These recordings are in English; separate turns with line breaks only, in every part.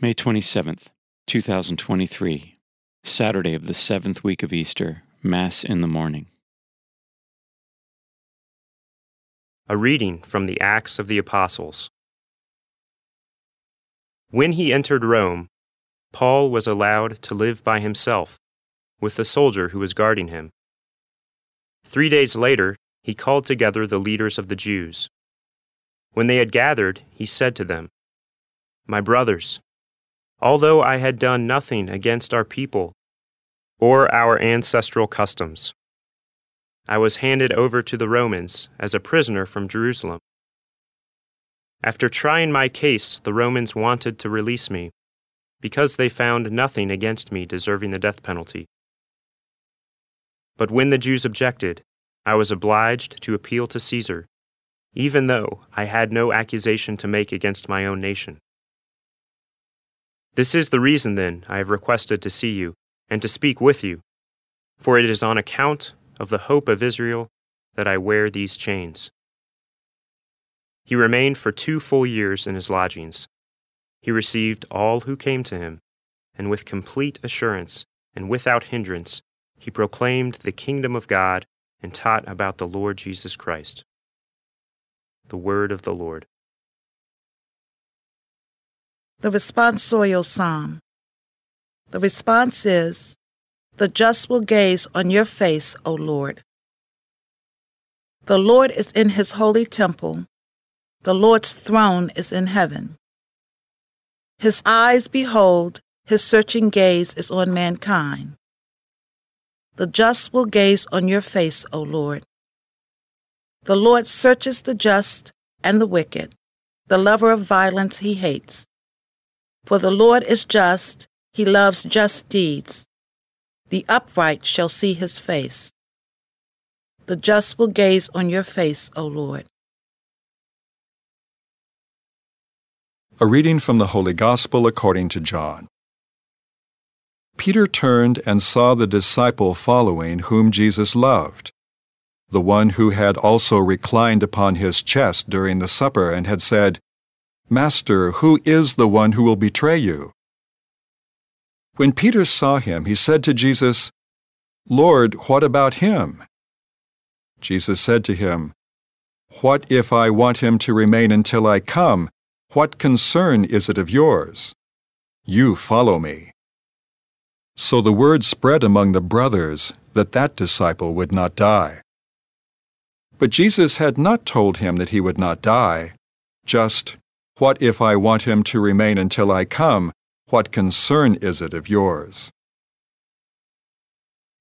May 27th, 2023, Saturday of the seventh week of Easter, Mass in the morning.
A reading from the Acts of the Apostles. When he entered Rome, Paul was allowed to live by himself, with the soldier who was guarding him. Three days later, he called together the leaders of the Jews. When they had gathered, he said to them, My brothers, although I had done nothing against our people or our ancestral customs, I was handed over to the Romans as a prisoner from Jerusalem. After trying my case, the Romans wanted to release me, because they found nothing against me deserving the death penalty. But when the Jews objected, I was obliged to appeal to Caesar, even though I had no accusation to make against my own nation. This is the reason, then, I have requested to see you and to speak with you, for it is on account of the hope of Israel that I wear these chains. He remained for two full years in his lodgings. He received all who came to him, and with complete assurance and without hindrance, he proclaimed the kingdom of God and taught about the Lord Jesus Christ. The word of the Lord.
The responsorial psalm. The response is, The just will gaze on your face, O Lord. The Lord is in his holy temple. The Lord's throne is in heaven. His eyes behold, his searching gaze is on mankind. The just will gaze on your face, O Lord. The Lord searches the just and the wicked. The lover of violence he hates. For the Lord is just, he loves just deeds. The upright shall see his face. The just will gaze on your face, O Lord.
A reading from the Holy Gospel according to John. Peter turned and saw the disciple following whom Jesus loved, the one who had also reclined upon his chest during the supper and had said, Master, who is the one who will betray you? When Peter saw him, he said to Jesus, Lord, what about him? Jesus said to him, What if I want him to remain until I come? What concern is it of yours? You follow me. So the word spread among the brothers that that disciple would not die. But Jesus had not told him that he would not die, just, what if I want him to remain until I come? What concern is it of yours?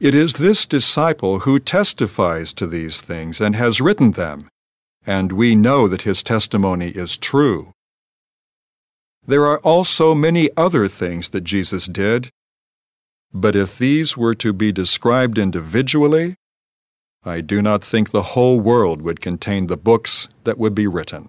It is this disciple who testifies to these things and has written them, and we know that his testimony is true. There are also many other things that Jesus did, but if these were to be described individually, I do not think the whole world would contain the books that would be written.